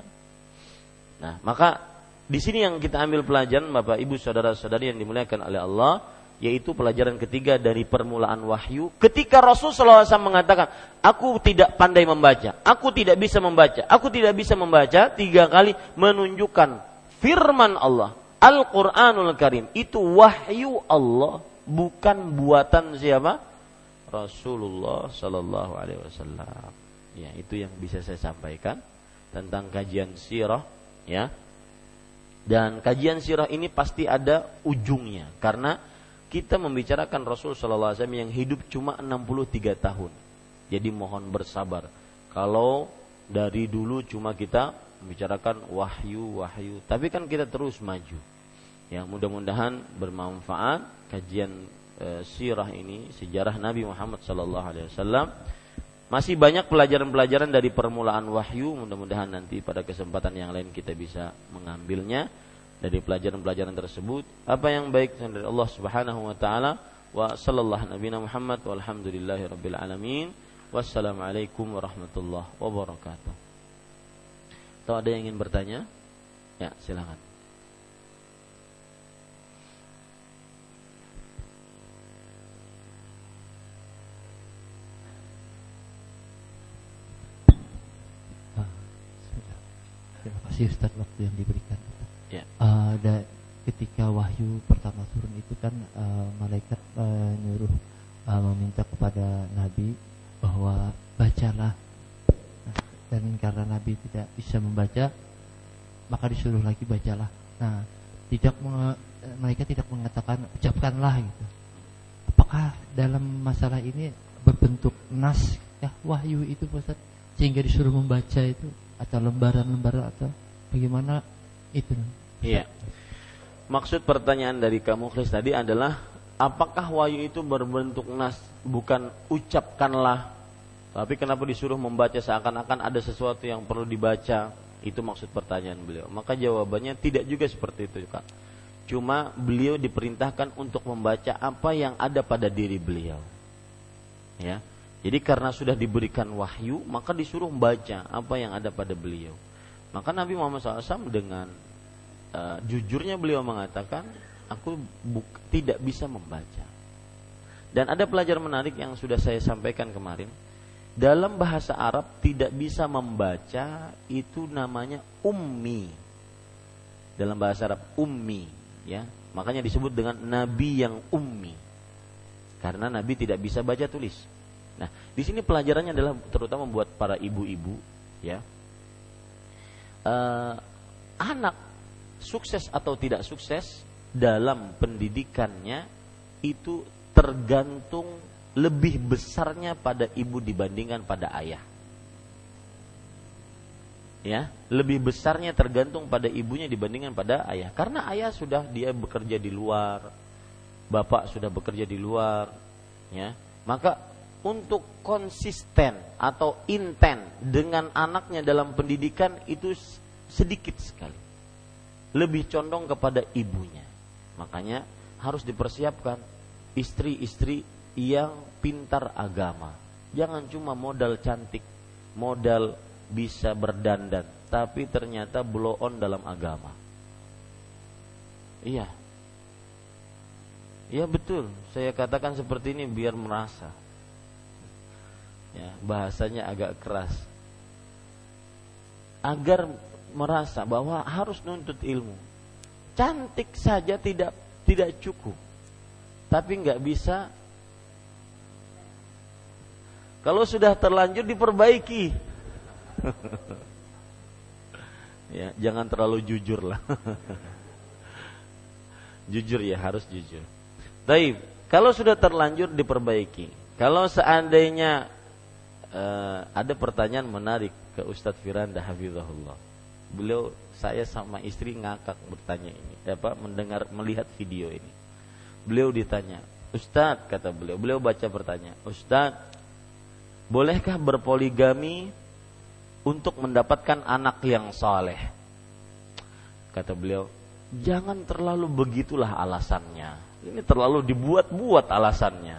A: Nah, maka di sini yang kita ambil pelajaran Bapak Ibu saudara-saudari yang dimuliakan oleh Allah yaitu pelajaran ketiga dari permulaan wahyu. Ketika Rasul SAW mengatakan aku tidak pandai membaca aku tidak bisa membaca aku tidak bisa membaca tiga kali menunjukkan firman Allah Al-Quranul Karim. Itu wahyu Allah bukan buatan siapa? Rasulullah Sallallahu Alaihi Wasallam. Ya itu yang bisa saya sampaikan tentang kajian sirah ya. Dan kajian sirah ini pasti ada ujungnya karena kita membicarakan Rasul Shallallahu Alaihi Wasallam yang hidup cuma 63 tahun. Jadi mohon bersabar. Kalau dari dulu cuma kita membicarakan wahyu wahyu, tapi kan kita terus maju. Ya mudah-mudahan bermanfaat kajian e, sirah ini sejarah Nabi Muhammad Shallallahu Alaihi Wasallam. Masih banyak pelajaran-pelajaran dari permulaan wahyu. Mudah-mudahan nanti pada kesempatan yang lain kita bisa mengambilnya dari pelajaran-pelajaran tersebut apa yang baik dari Allah Subhanahu wa taala wa sallallahu nabi Muhammad walhamdulillahi rabbil alamin wassalamualaikum warahmatullahi wabarakatuh. Atau ada yang ingin bertanya? Ya, silakan.
B: Ah, Terima kasih Ustaz waktu yang diberikan ya. uh, da, ketika wahyu pertama turun itu kan uh, malaikat uh, uh, meminta kepada Nabi bahwa bacalah. Nah, dan karena Nabi tidak bisa membaca maka disuruh lagi bacalah. Nah tidak mereka tidak mengatakan ucapkanlah gitu. Apakah dalam masalah ini berbentuk nas ya wahyu itu Ustaz? Sehingga disuruh membaca itu atau lembaran-lembaran atau bagaimana? Itu.
A: Iya. Maksud pertanyaan dari kamu Chris tadi adalah apakah wahyu itu berbentuk nas bukan ucapkanlah? Tapi kenapa disuruh membaca seakan-akan ada sesuatu yang perlu dibaca? Itu maksud pertanyaan beliau. Maka jawabannya tidak juga seperti itu kak. Cuma beliau diperintahkan untuk membaca apa yang ada pada diri beliau. Ya. Jadi karena sudah diberikan wahyu maka disuruh membaca apa yang ada pada beliau. Maka Nabi Muhammad SAW dengan uh, jujurnya beliau mengatakan, aku tidak bisa membaca. Dan ada pelajaran menarik yang sudah saya sampaikan kemarin. Dalam bahasa Arab tidak bisa membaca itu namanya ummi. Dalam bahasa Arab ummi, ya. Makanya disebut dengan nabi yang ummi. Karena nabi tidak bisa baca tulis. Nah, di sini pelajarannya adalah terutama buat para ibu-ibu, ya uh, anak sukses atau tidak sukses dalam pendidikannya itu tergantung lebih besarnya pada ibu dibandingkan pada ayah. Ya, lebih besarnya tergantung pada ibunya dibandingkan pada ayah. Karena ayah sudah dia bekerja di luar, bapak sudah bekerja di luar, ya. Maka untuk konsisten atau inten dengan anaknya dalam pendidikan itu sedikit sekali. Lebih condong kepada ibunya. Makanya harus dipersiapkan istri-istri yang pintar agama. Jangan cuma modal cantik, modal bisa berdandan, tapi ternyata blow on dalam agama. Iya. Iya betul, saya katakan seperti ini biar merasa ya, bahasanya agak keras agar merasa bahwa harus nuntut ilmu. Cantik saja tidak tidak cukup. Tapi nggak bisa. Kalau sudah terlanjur diperbaiki. *laughs* Ya jangan terlalu jujur lah. *laughs* Jujur ya harus jujur. Taib, kalau sudah terlanjur diperbaiki. Kalau seandainya uh, ada pertanyaan menarik ke Ustadz Firanda Hafizahullah. Beliau saya sama istri ngakak bertanya ini, apa mendengar melihat video ini. Beliau ditanya, Ustadz kata beliau, beliau baca pertanyaan, Ustadz, bolehkah berpoligami untuk mendapatkan anak yang soleh? Kata beliau, jangan terlalu begitulah alasannya. Ini terlalu dibuat-buat alasannya.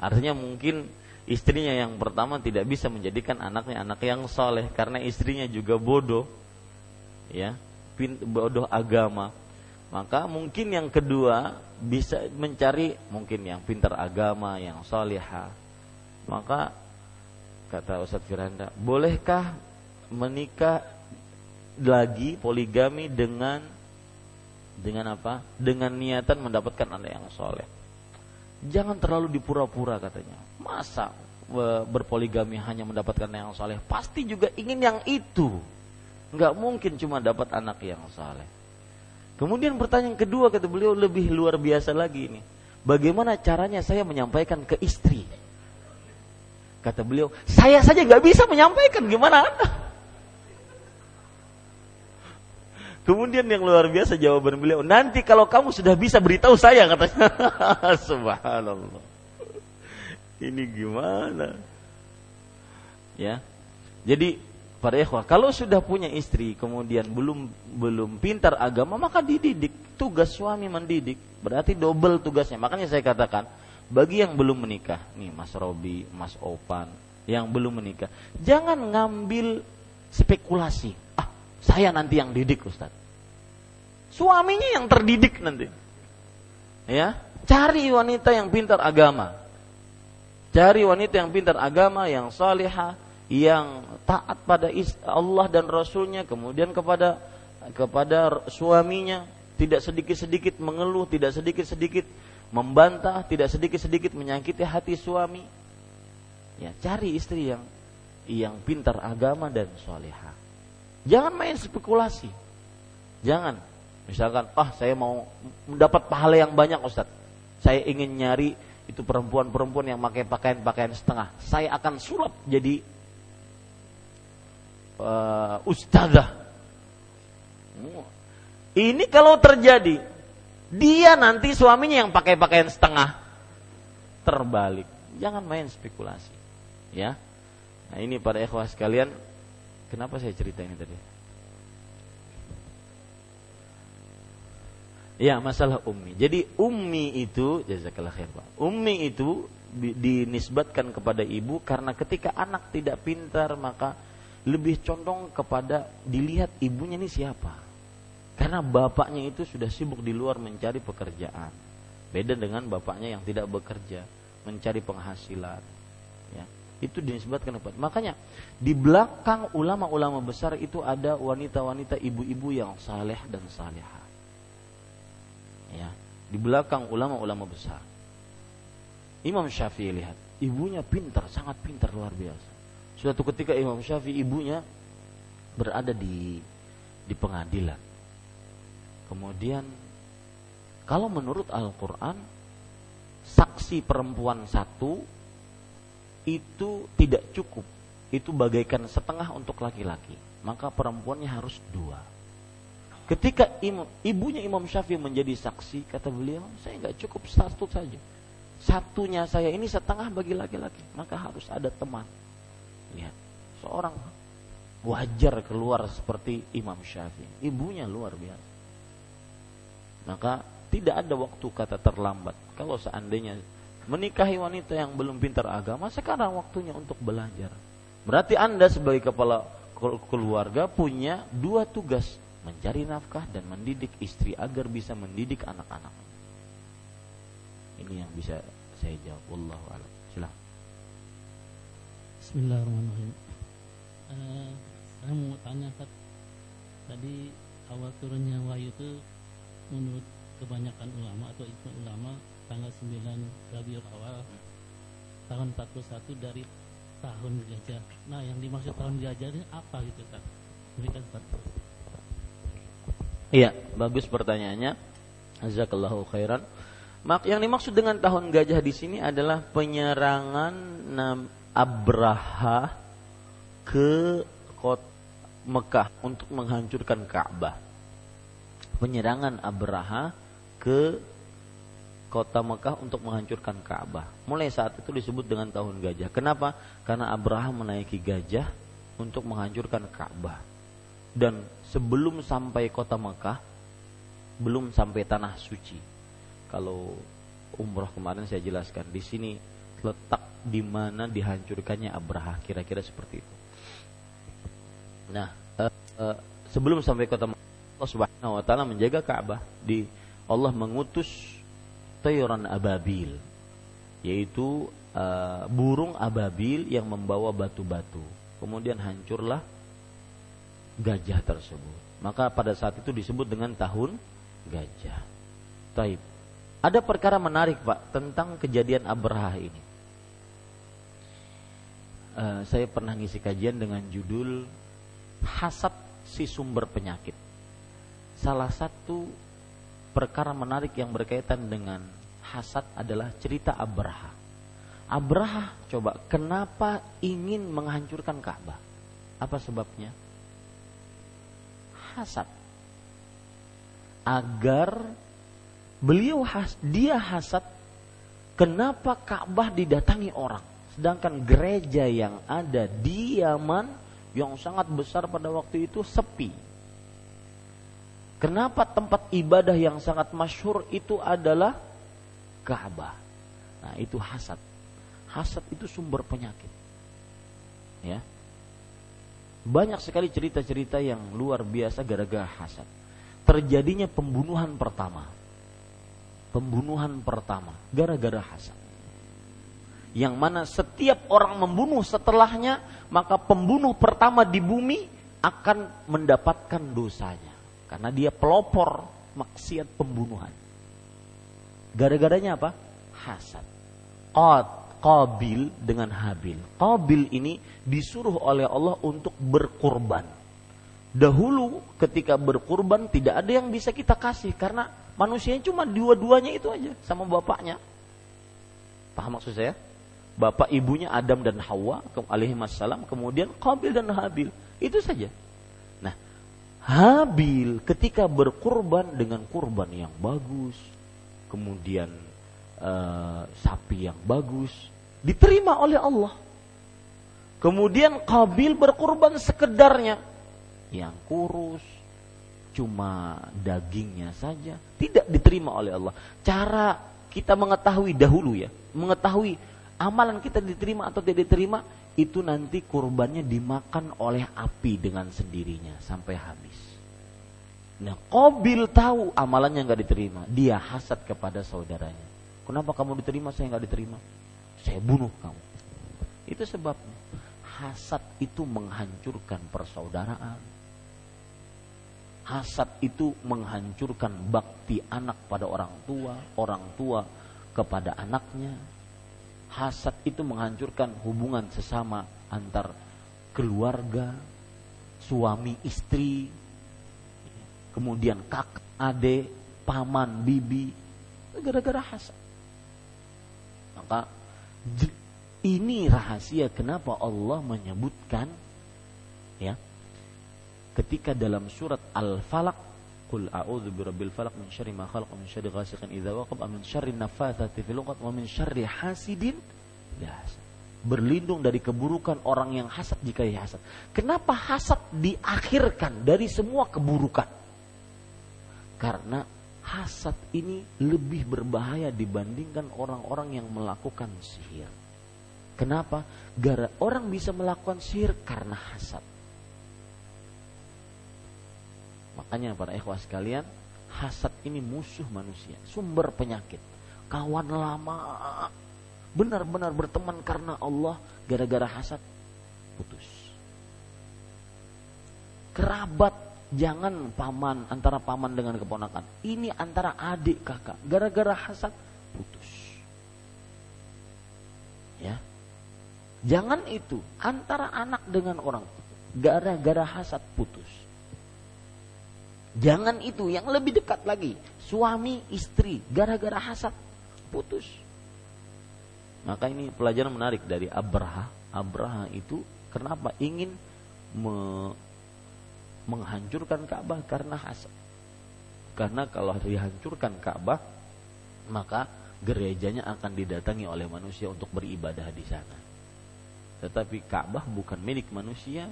A: Artinya mungkin istrinya yang pertama tidak bisa menjadikan anaknya anak yang soleh karena istrinya juga bodoh, ya, bodoh agama. Maka mungkin yang kedua bisa mencari mungkin yang pintar agama, yang soleha. Maka kata Ustadz Firanda, bolehkah menikah lagi poligami dengan dengan apa? Dengan niatan mendapatkan anak yang soleh. Jangan terlalu dipura-pura katanya. Masa berpoligami hanya mendapatkan yang soleh? Pasti juga ingin yang itu. Nggak mungkin cuma dapat anak yang soleh. Kemudian pertanyaan kedua kata beliau lebih luar biasa lagi ini. Bagaimana caranya saya menyampaikan ke istri? Kata beliau, saya saja nggak bisa menyampaikan gimana? Kemudian yang luar biasa jawaban beliau, nanti kalau kamu sudah bisa beritahu saya katanya. *laughs* Subhanallah. Ini gimana? Ya. Jadi para ikhwah, kalau sudah punya istri kemudian belum belum pintar agama maka dididik. Tugas suami mendidik, berarti double tugasnya. Makanya saya katakan, bagi yang belum menikah, nih Mas Robi, Mas Opan, yang belum menikah, jangan ngambil spekulasi saya nanti yang didik Ustaz. Suaminya yang terdidik nanti. Ya, cari wanita yang pintar agama. Cari wanita yang pintar agama, yang salihah, yang taat pada Allah dan Rasulnya, kemudian kepada kepada suaminya, tidak sedikit-sedikit mengeluh, tidak sedikit-sedikit membantah, tidak sedikit-sedikit menyakiti hati suami. Ya, cari istri yang yang pintar agama dan salihah. Jangan main spekulasi. Jangan. Misalkan, ah saya mau mendapat pahala yang banyak Ustaz. Saya ingin nyari itu perempuan-perempuan yang pakai pakaian-pakaian setengah. Saya akan sulap jadi uh, ustazah. Ini kalau terjadi, dia nanti suaminya yang pakai pakaian setengah terbalik. Jangan main spekulasi. Ya. Nah, ini para ikhwah sekalian Kenapa saya cerita ini tadi? Ya, masalah ummi. Jadi ummi itu jazakallah khair, Pak. Ummi itu dinisbatkan kepada ibu karena ketika anak tidak pintar maka lebih condong kepada dilihat ibunya ini siapa. Karena bapaknya itu sudah sibuk di luar mencari pekerjaan. Beda dengan bapaknya yang tidak bekerja, mencari penghasilan. Ya itu dinisbatkan kepada makanya di belakang ulama-ulama besar itu ada wanita-wanita ibu-ibu yang saleh dan salehah di belakang ulama-ulama besar Imam Syafi'i lihat ibunya pintar sangat pintar luar biasa suatu ketika Imam Syafi'i ibunya berada di di pengadilan kemudian kalau menurut Al-Quran saksi perempuan satu itu tidak cukup. Itu bagaikan setengah untuk laki-laki. Maka perempuannya harus dua. Ketika imam, ibunya Imam Syafi'i menjadi saksi, kata beliau, saya nggak cukup satu saja. Satunya saya ini setengah bagi laki-laki, maka harus ada teman. Lihat, seorang wajar keluar seperti Imam Syafi'i. Ibunya luar biasa. Maka tidak ada waktu kata terlambat. Kalau seandainya menikahi wanita yang belum pintar agama, sekarang waktunya untuk belajar. Berarti Anda sebagai kepala keluarga punya dua tugas, mencari nafkah dan mendidik istri agar bisa mendidik anak-anak. Ini yang bisa saya jawab. Wallahu a'lam. Silakan.
C: Bismillahirrahmanirrahim. Uh, saya mau tanya tadi awal turunnya wahyu itu menurut kebanyakan ulama atau ulama tanggal 9 Rabiul Awal tahun 41 dari tahun gajah. Nah, yang dimaksud tahun gajah ini apa gitu kan? Berikan satu.
A: Iya, bagus pertanyaannya. Jazakallahu khairan. Mak yang dimaksud dengan tahun gajah di sini adalah penyerangan Abraha ke kota Mekah untuk menghancurkan Ka'bah. Penyerangan Abraha ke kota Mekah untuk menghancurkan Ka'bah. Mulai saat itu disebut dengan tahun gajah. Kenapa? Karena Abraham menaiki gajah untuk menghancurkan Ka'bah. Dan sebelum sampai kota Mekah, belum sampai tanah suci. Kalau umroh kemarin saya jelaskan di sini letak di mana dihancurkannya Abraha kira-kira seperti itu. Nah, uh, uh, sebelum sampai kota Allah Subhanahu wa taala menjaga Ka'bah di Allah mengutus tayuran ababil yaitu uh, burung ababil yang membawa batu-batu. Kemudian hancurlah gajah tersebut. Maka pada saat itu disebut dengan tahun gajah. Taib. Ada perkara menarik Pak tentang kejadian Abraha ini. Uh, saya pernah ngisi kajian dengan judul hasad si sumber penyakit. Salah satu perkara menarik yang berkaitan dengan hasad adalah cerita Abraha. Abraha coba kenapa ingin menghancurkan Ka'bah? Apa sebabnya? Hasad. Agar beliau has, dia hasad kenapa Ka'bah didatangi orang sedangkan gereja yang ada di Yaman yang sangat besar pada waktu itu sepi. Kenapa tempat ibadah yang sangat masyhur itu adalah Ka'bah? Nah, itu hasad. Hasad itu sumber penyakit. Ya. Banyak sekali cerita-cerita yang luar biasa gara-gara hasad. Terjadinya pembunuhan pertama. Pembunuhan pertama gara-gara hasad yang mana setiap orang membunuh setelahnya, maka pembunuh pertama di bumi akan mendapatkan dosanya. Karena dia pelopor maksiat pembunuhan. Gara-garanya apa? Hasad. Qad, Qabil dengan Habil. Qabil ini disuruh oleh Allah untuk berkurban. Dahulu ketika berkurban tidak ada yang bisa kita kasih karena manusianya cuma dua-duanya itu aja sama bapaknya. Paham maksud saya? bapak ibunya Adam dan Hawa alaihi wassalam kemudian Qabil dan Habil itu saja nah Habil ketika berkurban dengan kurban yang bagus kemudian uh, sapi yang bagus diterima oleh Allah kemudian Qabil berkurban sekedarnya yang kurus cuma dagingnya saja tidak diterima oleh Allah cara kita mengetahui dahulu ya mengetahui amalan kita diterima atau tidak diterima itu nanti kurbannya dimakan oleh api dengan sendirinya sampai habis. Nah, Kobil tahu amalannya nggak diterima, dia hasad kepada saudaranya. Kenapa kamu diterima, saya nggak diterima? Saya bunuh kamu. Itu sebabnya hasad itu menghancurkan persaudaraan. Hasad itu menghancurkan bakti anak pada orang tua, orang tua kepada anaknya, hasad itu menghancurkan hubungan sesama antar keluarga, suami istri, kemudian kakak, adik, paman, bibi, gara-gara hasad. Maka ini rahasia kenapa Allah menyebutkan ya ketika dalam surat Al-Falaq Qul a'udzu birabbil falaq min syarri ma khalaq min syarri ghasiqin idza waqab min syarri naffatsati fil 'uqad wa min syarri hasidin Berlindung dari keburukan orang yang hasad jika ia hasad. Kenapa hasad diakhirkan dari semua keburukan? Karena hasad ini lebih berbahaya dibandingkan orang-orang yang melakukan sihir. Kenapa? Gara orang bisa melakukan sihir karena hasad. Makanya para ikhwah sekalian, hasad ini musuh manusia, sumber penyakit. Kawan lama benar-benar berteman karena Allah gara-gara hasad putus. Kerabat jangan paman antara paman dengan keponakan. Ini antara adik kakak gara-gara hasad putus. Ya. Jangan itu antara anak dengan orang gara-gara hasad putus. Jangan itu yang lebih dekat lagi, suami istri gara-gara hasad putus. Maka ini pelajaran menarik dari Abraha. Abraha itu kenapa ingin menghancurkan Ka'bah karena hasad. Karena kalau dihancurkan Ka'bah, maka gerejanya akan didatangi oleh manusia untuk beribadah di sana. Tetapi Ka'bah bukan milik manusia,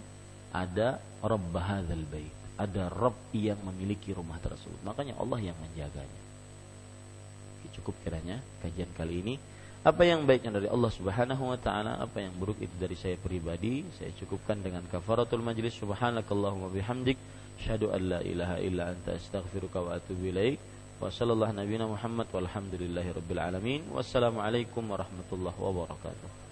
A: ada Rabb hadzal bait ada Rob yang memiliki rumah tersebut. Makanya Allah yang menjaganya. Cukup kiranya kajian kali ini. Apa yang baiknya dari Allah Subhanahu wa taala, apa yang buruk itu dari saya pribadi, saya cukupkan dengan kafaratul majlis subhanakallahumma bihamdik syahadu an la ilaha illa anta astaghfiruka wa atubu ilaik. Wa sallallahu nabiyana Muhammad walhamdulillahi rabbil alamin. Wassalamualaikum warahmatullahi wabarakatuh.